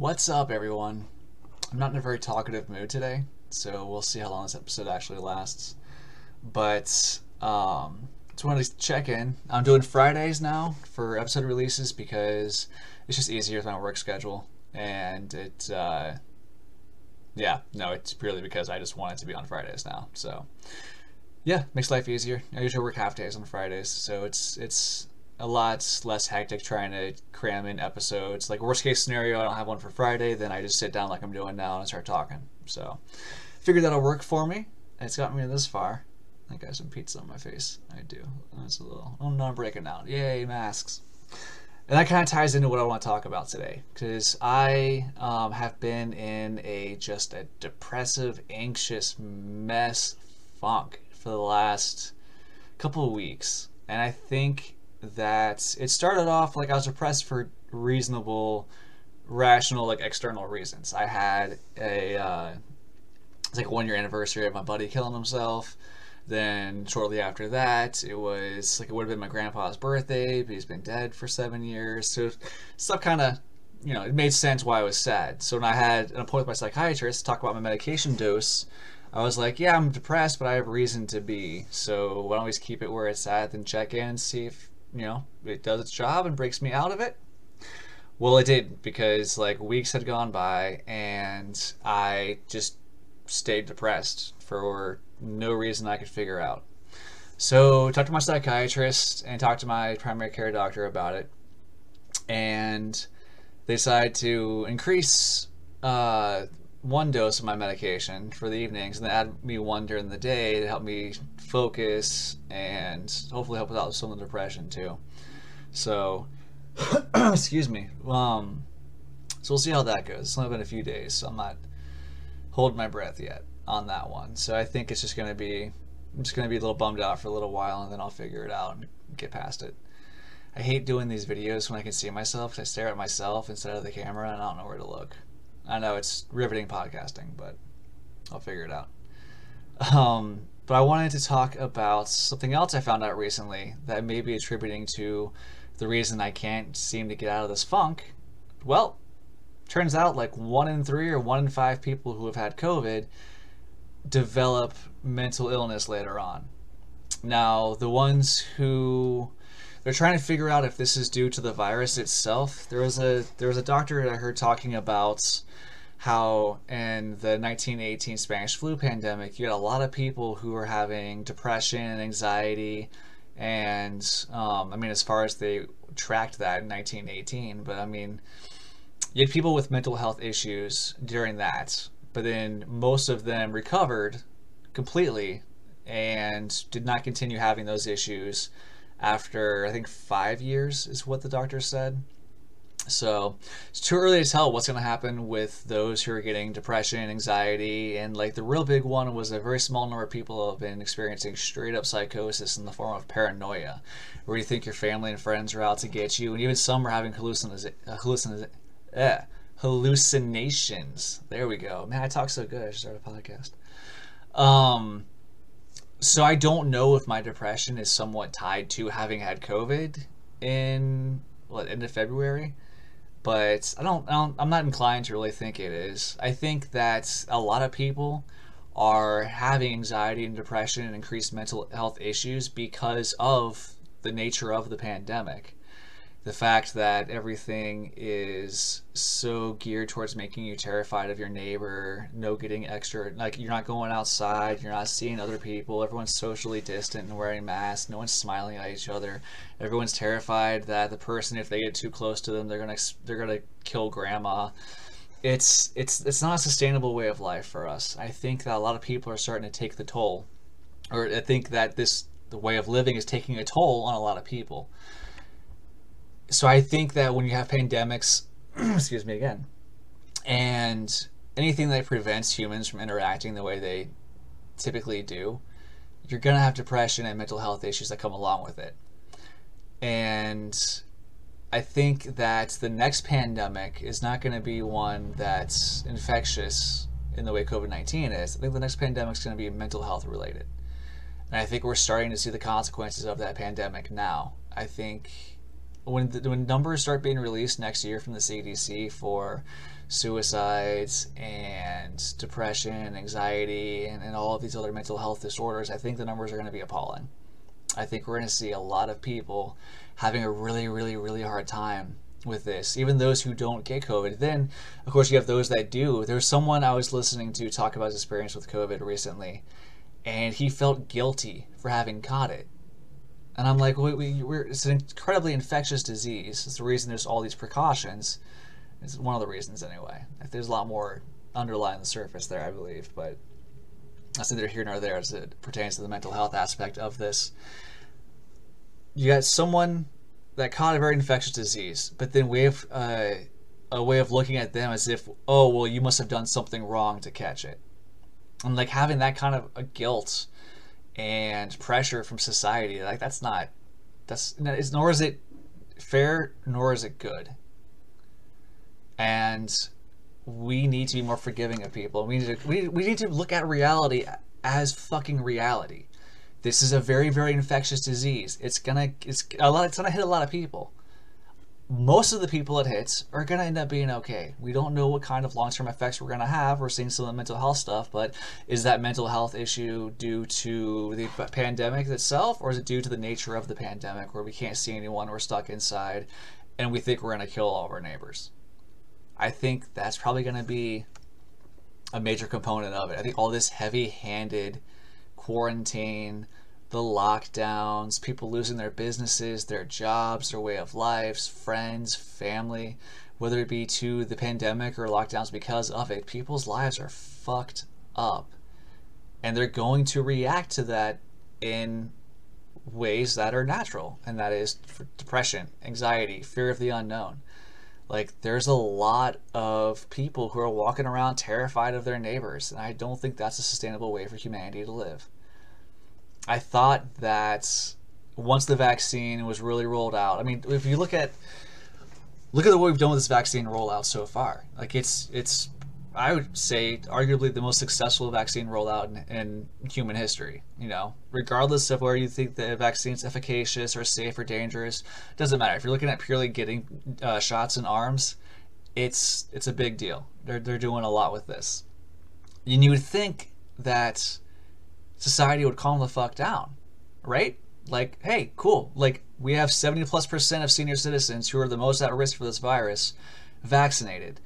What's up, everyone? I'm not in a very talkative mood today, so we'll see how long this episode actually lasts. But um, just wanted to check in. I'm doing Fridays now for episode releases because it's just easier with my work schedule, and it, uh, yeah, no, it's purely because I just want it to be on Fridays now. So, yeah, makes life easier. I usually work half days on Fridays, so it's it's a lot less hectic trying to cram in episodes. Like worst case scenario, I don't have one for Friday, then I just sit down like I'm doing now and start talking. So figured that'll work for me. It's gotten me this far. I got some pizza on my face. I do. That's a little. Oh no, I'm breaking out. Yay, masks. And that kind of ties into what I want to talk about today, because I um, have been in a just a depressive, anxious mess funk for the last couple of weeks, and I think that it started off like I was depressed for reasonable, rational, like external reasons. I had a uh, it's like one year anniversary of my buddy killing himself. Then shortly after that, it was like it would have been my grandpa's birthday, but he's been dead for seven years. So stuff kind of, you know, it made sense why I was sad. So when I had an appointment with my psychiatrist to talk about my medication dose, I was like, yeah, I'm depressed, but I have reason to be. So why don't we just keep it where it's at, then check in and see if you know it does its job and breaks me out of it. Well, it did because like weeks had gone by and I just stayed depressed for no reason I could figure out. So, talked to my psychiatrist and talked to my primary care doctor about it, and they decided to increase uh, one dose of my medication for the evenings and then add me one during the day to help me focus and hopefully help with some of the depression too. So, excuse me. Um, so we'll see how that goes. It's only been a few days, so I'm not holding my breath yet on that one. So I think it's just going to be, I'm just going to be a little bummed out for a little while and then I'll figure it out and get past it. I hate doing these videos when I can see myself I stare at myself instead of the camera and I don't know where to look. I know it's riveting podcasting, but I'll figure it out. Um, but I wanted to talk about something else I found out recently that may be attributing to the reason I can't seem to get out of this funk. Well, turns out like one in three or one in five people who have had COVID develop mental illness later on. Now, the ones who they're trying to figure out if this is due to the virus itself. There was a there was a doctor I heard talking about how in the 1918 Spanish flu pandemic, you had a lot of people who were having depression and anxiety, and um, I mean, as far as they tracked that in 1918, but I mean, you had people with mental health issues during that, but then most of them recovered completely and did not continue having those issues after I think five years is what the doctor said. So it's too early to tell what's going to happen with those who are getting depression, anxiety, and like the real big one was a very small number of people have been experiencing straight up psychosis in the form of paranoia, where you think your family and friends are out to get you, and even some are having hallucin- hallucin- eh, hallucinations. There we go. Man, I talk so good. I should start a podcast. Um, so I don't know if my depression is somewhat tied to having had COVID in what end of February, but I don't, I don't. I'm not inclined to really think it is. I think that a lot of people are having anxiety and depression and increased mental health issues because of the nature of the pandemic the fact that everything is so geared towards making you terrified of your neighbor, no getting extra, like you're not going outside, you're not seeing other people, everyone's socially distant and wearing masks, no one's smiling at each other, everyone's terrified that the person, if they get too close to them, they're gonna they're gonna kill grandma. It's it's it's not a sustainable way of life for us. I think that a lot of people are starting to take the toll, or I think that this the way of living is taking a toll on a lot of people so I think that when you have pandemics, excuse me again, and anything that prevents humans from interacting the way they typically do, you're going to have depression and mental health issues that come along with it. And I think that the next pandemic is not going to be one that's infectious in the way COVID 19 is. I think the next pandemic is going to be mental health related. And I think we're starting to see the consequences of that pandemic now. I think when the, when numbers start being released next year from the CDC for suicides and depression, anxiety, and, and all of these other mental health disorders, I think the numbers are going to be appalling. I think we're going to see a lot of people having a really, really, really hard time with this, even those who don't get COVID. Then, of course, you have those that do. There's someone I was listening to talk about his experience with COVID recently, and he felt guilty for having caught it. And I'm like, we, we, we're, it's an incredibly infectious disease. It's the reason there's all these precautions. It's one of the reasons, anyway. There's a lot more underlying the surface there, I believe, but that's neither here nor there as it pertains to the mental health aspect of this. You got someone that caught a very infectious disease, but then we have uh, a way of looking at them as if, oh, well, you must have done something wrong to catch it. And like having that kind of a guilt and pressure from society, like that's not, that's, is nor is it fair, nor is it good. And we need to be more forgiving of people. We need to, we, we need to look at reality as fucking reality. This is a very, very infectious disease. It's gonna it's a lot. It's gonna hit a lot of people. Most of the people it hits are gonna end up being okay. We don't know what kind of long-term effects we're gonna have. We're seeing some of the mental health stuff, but is that mental health issue due to the pandemic itself, or is it due to the nature of the pandemic, where we can't see anyone, we're stuck inside, and we think we're gonna kill all of our neighbors? I think that's probably gonna be a major component of it. I think all this heavy-handed quarantine, the lockdowns, people losing their businesses, their jobs, their way of lives, friends, family, whether it be to the pandemic or lockdowns because of it, people's lives are fucked up. And they're going to react to that in ways that are natural, and that is depression, anxiety, fear of the unknown. Like, there's a lot of people who are walking around terrified of their neighbors, and I don't think that's a sustainable way for humanity to live. I thought that once the vaccine was really rolled out, I mean, if you look at look at what we've done with this vaccine rollout so far, like it's it's I would say arguably the most successful vaccine rollout in, in, human history. You know, regardless of where you think the vaccine's efficacious or safe or dangerous, doesn't matter. If you're looking at purely getting uh, shots in arms, it's it's a big deal. They're they're doing a lot with this, and you would think that society would calm the fuck down, right? Like, hey, cool. Like we have 70 plus percent of senior citizens who are the most at risk for this virus vaccinated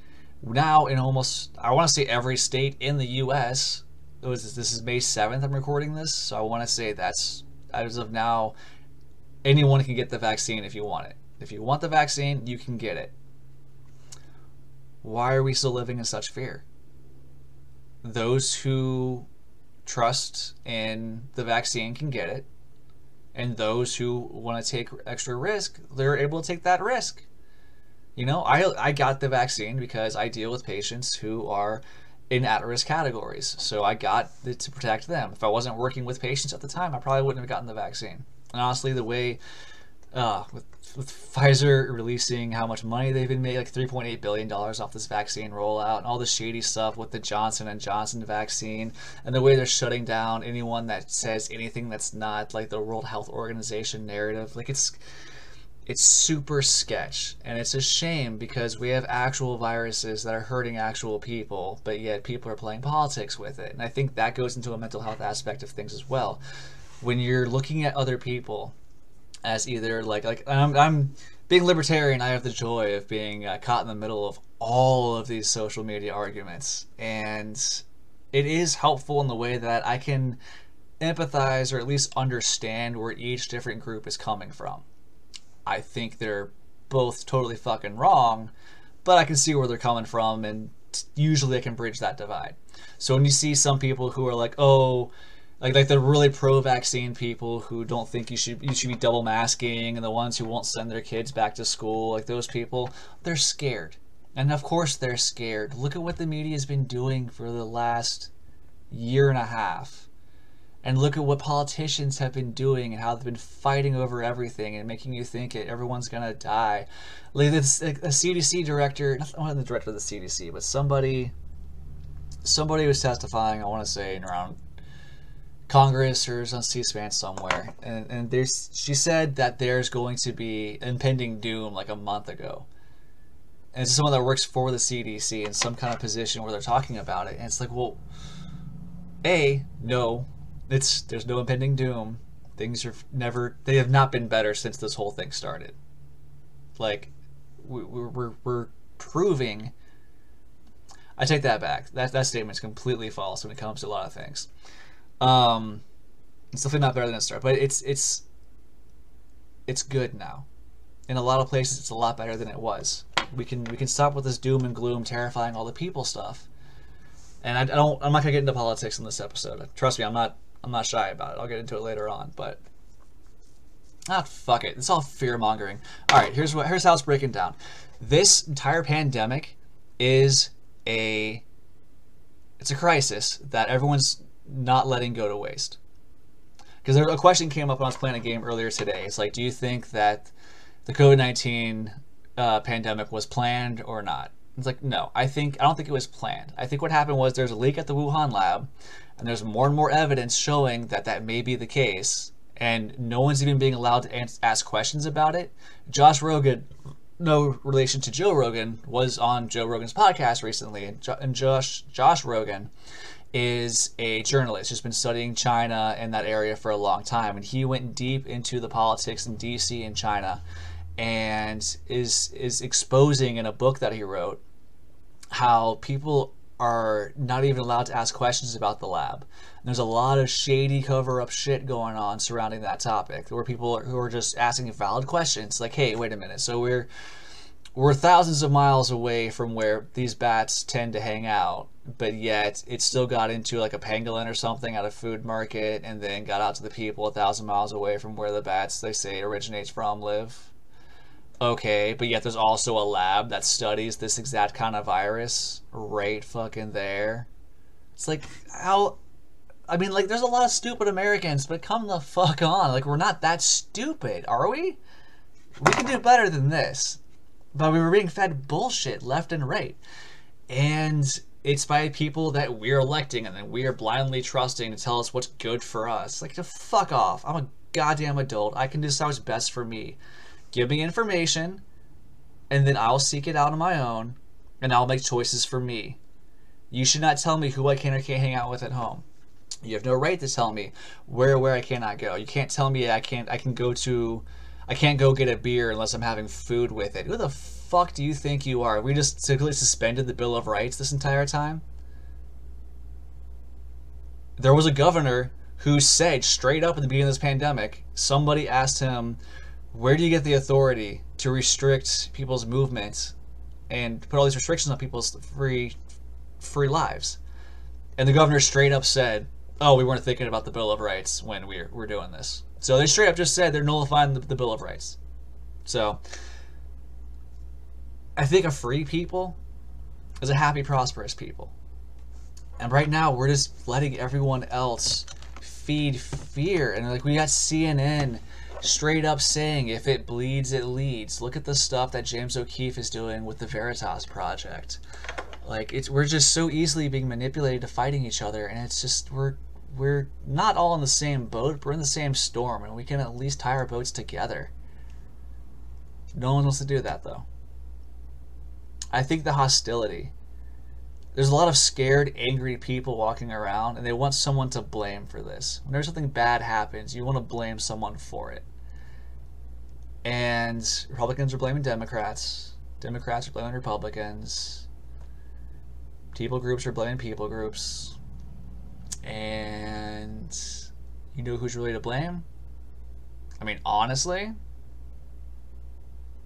now in almost I want to say every state in the U.S. Was, this is May seventh. I'm recording this, so I want to say that's as of now. Anyone can get the vaccine if you want it. If you want the vaccine, you can get it. Why are we still living in such fear? Those who trust in the vaccine can get it, and those who want to take extra risk, they're able to take that risk. You know, I I got the vaccine because I deal with patients who are in at-risk categories, so I got it to protect them. If I wasn't working with patients at the time, I probably wouldn't have gotten the vaccine. And honestly, the way uh, with, with Pfizer releasing how much money they've been made, like 3.8 billion dollars off this vaccine rollout, and all the shady stuff with the Johnson and Johnson vaccine, and the way they're shutting down anyone that says anything that's not like the World Health Organization narrative, like it's it's super sketch. And it's a shame because we have actual viruses that are hurting actual people but yet people are playing politics with it. And i think that goes into a mental health aspect of things as well. When you're looking at other people as either like like i'm, I'm being libertarian i have the joy of being uh, caught in the middle of all of these social media arguments and it is helpful in the way that i can empathize or at least understand where each different group is coming from I think they're both totally fucking wrong, but I can see where they're coming from, and usually I can bridge that divide. So when you see some people who are like, oh, like like the really pro-vaccine people who don't think you should you should be double masking, and the ones who won't send their kids back to school, like those people, they're scared, and of course they're scared. Look at what the media has been doing for the last year and a half and look at what politicians have been doing and how they've been fighting over everything and making you think it, everyone's gonna die. Like this, a CDC director, not the director of the CDC, but somebody, somebody was testifying. I want to say in around Congress or on C-SPAN somewhere, and and there's she said that there's going to be impending doom like a month ago. And it's someone that works for the CDC in some kind of position where they're talking about it, and it's like, well, a no, it's there's no impending doom. Things are never they have not been better since this whole thing started. Like, we, we're we're, we're proving. I take that back. That that statement is completely false when it comes to a lot of things. Um, it's definitely not better than a started, but it's it's it's good now. In a lot of places, it's a lot better than it was. We can we can stop with this doom and gloom, terrifying all the people stuff. And I, I don't. I'm not gonna get into politics in this episode. Trust me, I'm not. I'm not shy about it. I'll get into it later on, but. Ah, fuck it. It's all fear mongering. All right, here's what. Here's how it's breaking down. This entire pandemic is a. It's a crisis that everyone's not letting go to waste. Because a question came up when I was playing a game earlier today. It's like, do you think that the COVID 19 uh, pandemic was planned or not? It's like, no, I think, I don't think it was planned. I think what happened was there's a leak at the Wuhan lab, and there's more and more evidence showing that that may be the case, and no one's even being allowed to ask questions about it. Josh Rogin, no relation to Joe Rogan, was on Joe Rogan's podcast recently, and, jo- and Josh, Josh Rogin is a journalist who's been studying China and that area for a long time, and he went deep into the politics in D.C. and China, and is is exposing in a book that he wrote how people are not even allowed to ask questions about the lab. And there's a lot of shady cover up shit going on surrounding that topic, where people are, who are just asking valid questions, like, "Hey, wait a minute, so we're." We're thousands of miles away from where these bats tend to hang out, but yet it still got into like a pangolin or something at a food market and then got out to the people a thousand miles away from where the bats they say originates from live okay but yet there's also a lab that studies this exact kind of virus right fucking there it's like how i mean like there's a lot of stupid americans but come the fuck on like we're not that stupid are we we can do better than this but we were being fed bullshit left and right and it's by people that we're electing and then we are blindly trusting to tell us what's good for us. Like, to fuck off. I'm a goddamn adult. I can decide what's best for me. Give me information, and then I'll seek it out on my own, and I'll make choices for me. You should not tell me who I can or can't hang out with at home. You have no right to tell me where where I cannot go. You can't tell me I can't I can go to I can't go get a beer unless I'm having food with it. Who the fuck do you think you are? We just simply suspended the Bill of Rights this entire time? There was a governor who said straight up at the beginning of this pandemic, somebody asked him, Where do you get the authority to restrict people's movements and put all these restrictions on people's free free lives? And the governor straight up said, Oh, we weren't thinking about the Bill of Rights when we we're, doing this. So they straight up just said they're nullifying the, the Bill of Rights. So I think a free people is a happy, prosperous people. And right now, we're just letting everyone else feed fear. And like, we got CNN straight up saying, if it bleeds, it leads. Look at the stuff that James O'Keefe is doing with the Veritas Project. Like, it's we're just so easily being manipulated to fighting each other, and it's just we're we're not all in the same boat. We're in the same storm, and we can at least tie our boats together. No one wants to do that, though. I think the hostility. There's a lot of scared, angry people walking around, and they want someone to blame for this. Whenever something bad happens, you want to blame someone for it. And Republicans are blaming Democrats. Democrats are blaming Republicans. People groups are blaming people groups. And you know who's really to blame? I mean, honestly,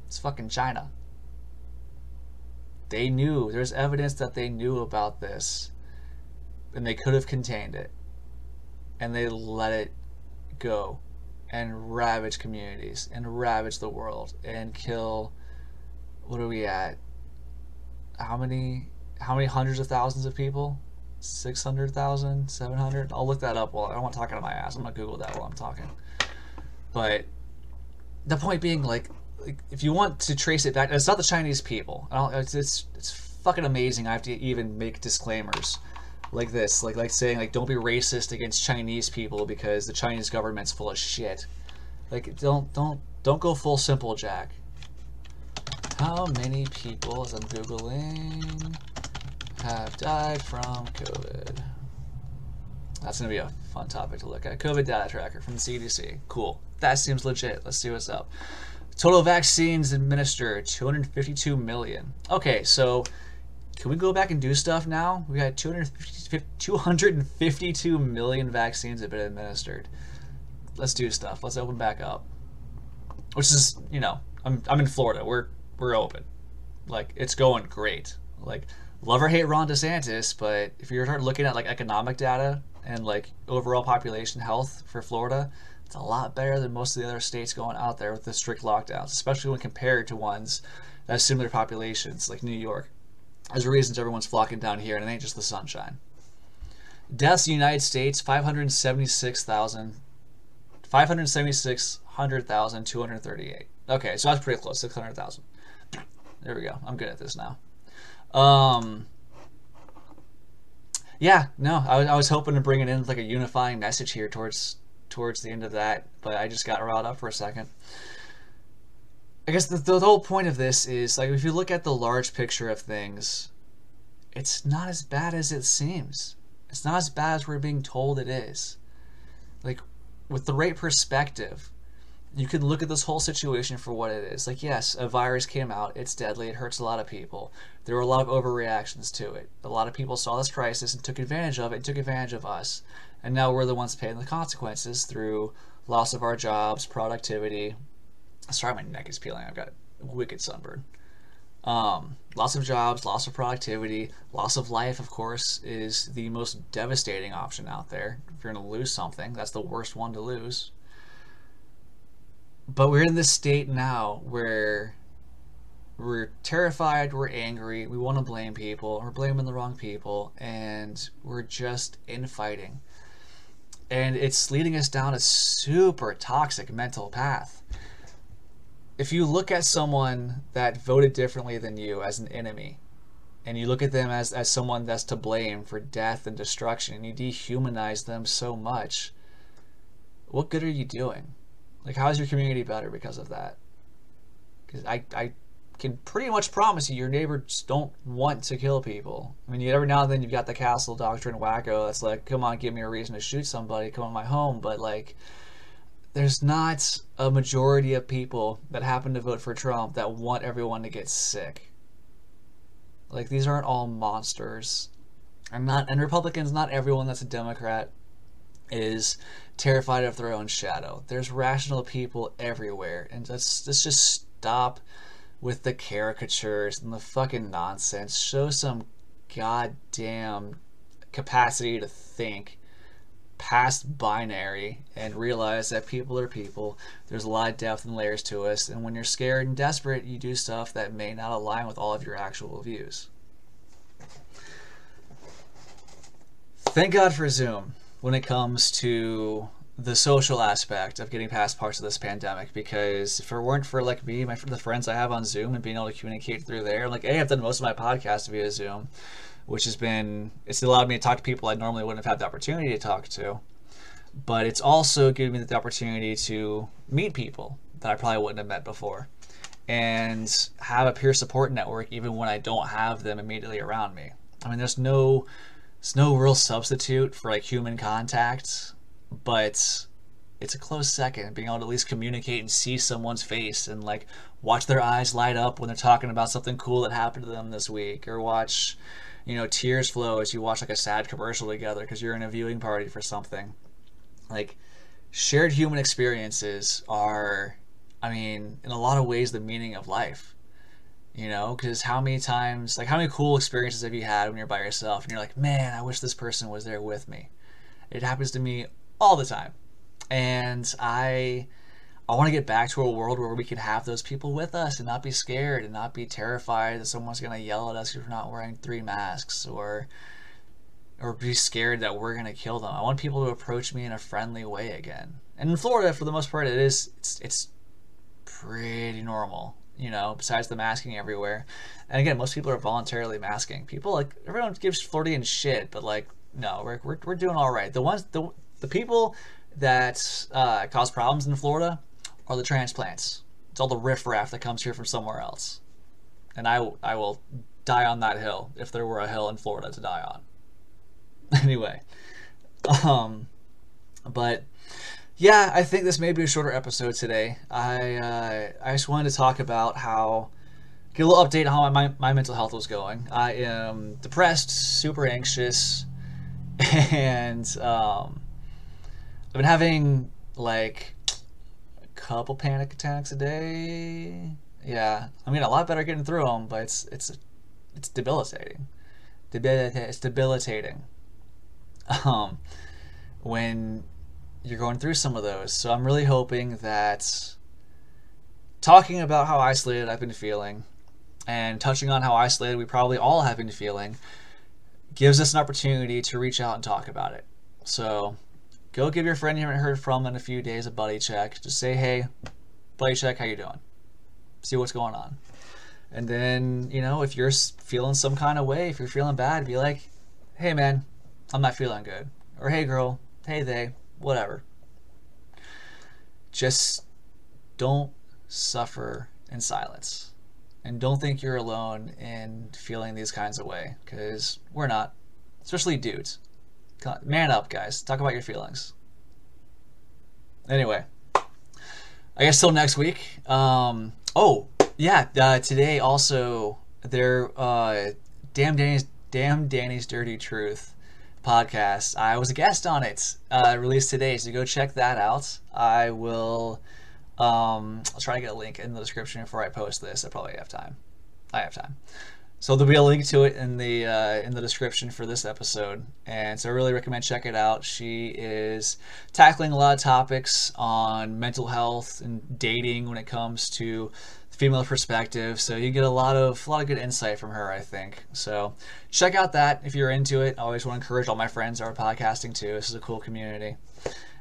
it's fucking China. They knew. There's evidence that they knew about this. And they could have contained it. And they let it go and ravage communities and ravage the world and kill what are we at? How many how many hundreds of thousands of people? 600,000, 700? I'll look that up while I want to talk out of my ass. I'm going to Google that while I'm talking. But the point being, like, if you want to trace it back, it's not the Chinese people. It's, it's, it's fucking amazing. I have to even make disclaimers like this, like like saying like don't be racist against Chinese people because the Chinese government's full of shit. Like don't don't don't go full simple Jack. How many people, as I'm googling, have died from COVID? That's gonna be a fun topic to look at. COVID data tracker from the CDC. Cool. That seems legit. Let's see what's up. Total vaccines administered 252 million. Okay, so can we go back and do stuff now? We got 252 million vaccines have been administered. Let's do stuff. Let's open back up. Which is, you know, I'm, I'm in Florida. We're we're open. Like it's going great. Like love or hate Ron DeSantis, but if you're looking at like economic data and like overall population health for Florida, it's a lot better than most of the other states going out there with the strict lockdowns, especially when compared to ones that have similar populations like New York. There's reasons everyone's flocking down here, and it ain't just the sunshine. Deaths in the United States 576,000 576,238. Okay, so that's pretty close, 600,000. There we go. I'm good at this now. Um, yeah, no, I was, I was hoping to bring it in like a unifying message here towards towards the end of that, but I just got riled up for a second. I guess the, the whole point of this is like if you look at the large picture of things, it's not as bad as it seems. It's not as bad as we're being told it is. Like with the right perspective, you can look at this whole situation for what it is. Like, yes, a virus came out, it's deadly, it hurts a lot of people. There were a lot of overreactions to it. A lot of people saw this crisis and took advantage of it and took advantage of us. And now we're the ones paying the consequences through loss of our jobs, productivity. Sorry, my neck is peeling. I've got wicked sunburn. Um, loss of jobs, loss of productivity, loss of life, of course, is the most devastating option out there. If you're going to lose something, that's the worst one to lose but we're in this state now where we're terrified, we're angry, we want to blame people, we're blaming the wrong people, and we're just infighting. And it's leading us down a super toxic mental path. If you look at someone that voted differently than you as an enemy, and you look at them as, as someone that's to blame for death and destruction, and you dehumanize them so much, what good are you doing? Like, how's your community better because of that? Because I, I can pretty much promise you your neighbors don't want to kill people. I mean, every now and then you've got the castle doctrine wacko that's like, come on, give me a reason to shoot somebody, come on my home. But, like, there's not a majority of people that happen to vote for Trump that want everyone to get sick. Like, these aren't all monsters. And not and Republicans, not everyone that's a Democrat is terrified of their own shadow. There's rational people everywhere, and let's let's just stop with the caricatures and the fucking nonsense. Show some goddamn capacity to think past binary and realize that people are people. There's a lot of depth and layers to us, and when you're scared and desperate, you do stuff that may not align with all of your actual views. Thank God for Zoom when it comes to the social aspect of getting past parts of this pandemic because if it weren't for like me my the friends i have on zoom and being able to communicate through there like hey i've done most of my podcast via zoom which has been it's allowed me to talk to people i normally wouldn't have had the opportunity to talk to but it's also given me the opportunity to meet people that i probably wouldn't have met before and have a peer support network even when i don't have them immediately around me i mean there's no it's no real substitute for like human contact, but it's a close second. Being able to at least communicate and see someone's face and like watch their eyes light up when they're talking about something cool that happened to them this week, or watch, you know, tears flow as you watch like a sad commercial together because you're in a viewing party for something. Like shared human experiences are, I mean, in a lot of ways, the meaning of life you know? Because how many times like how many cool experiences have you had when you're by yourself and you're like man i wish this person was there with me. It happens to me all the time. And i i want to get back to a world where we can have those people with us and not be scared and not be terrified that someone's going to yell at us if we're not wearing three masks or or be scared that we're going to kill them i want people to approach me in a friendly way again and in florida for the most part it is it's, it's pretty normal you know, besides the masking everywhere. And again, most people are voluntarily masking. People like everyone gives Floridians shit, but like no, we're, we're, we're doing all right. The ones the the people that uh, cause problems in Florida are the transplants. It's all the riffraff that comes here from somewhere else, and I I will die on that hill if there were a hill in Florida to die on. anyway, um, but yeah, I think this may be a shorter episode today. I uh, I just wanted to talk about how get a little update on how my, my mental health was going. I am depressed, super anxious, and um, I've been having like couple panic attacks a day. Yeah, I mean a lot better getting through them, but it's it's it's debilitating. It's debilitating. Um, when you're going through some of those, so I'm really hoping that talking about how isolated I've been feeling and touching on how isolated we probably all have been feeling gives us an opportunity to reach out and talk about it. So go give your friend you haven't heard from in a few days a buddy check. Just say, hey, buddy check, how you doing? See what's going on. And then, you know, if you're feeling some kind of way, if you're feeling bad, be like, hey man, I'm not feeling good. Or hey girl, hey they, whatever. Just don't suffer in silence and don't think you're alone in feeling these kinds of way because we're not especially dudes man up guys talk about your feelings anyway i guess till next week um, oh yeah uh, today also there uh, damn danny's damn danny's dirty truth podcast i was a guest on it uh, released today so go check that out i will um, I'll try to get a link in the description before I post this. I probably have time. I have time. So there'll be a link to it in the uh, in the description for this episode, and so I really recommend check it out. She is tackling a lot of topics on mental health and dating when it comes to female perspective. So you get a lot of a lot of good insight from her, I think. So check out that if you're into it. I always want to encourage all my friends are podcasting too. This is a cool community.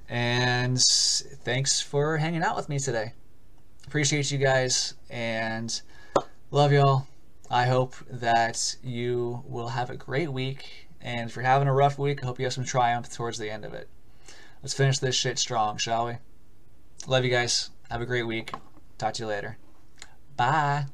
And thanks for hanging out with me today. Appreciate you guys and love y'all. I hope that you will have a great week. And if you're having a rough week, I hope you have some triumph towards the end of it. Let's finish this shit strong, shall we? Love you guys. Have a great week. Talk to you later. Bye.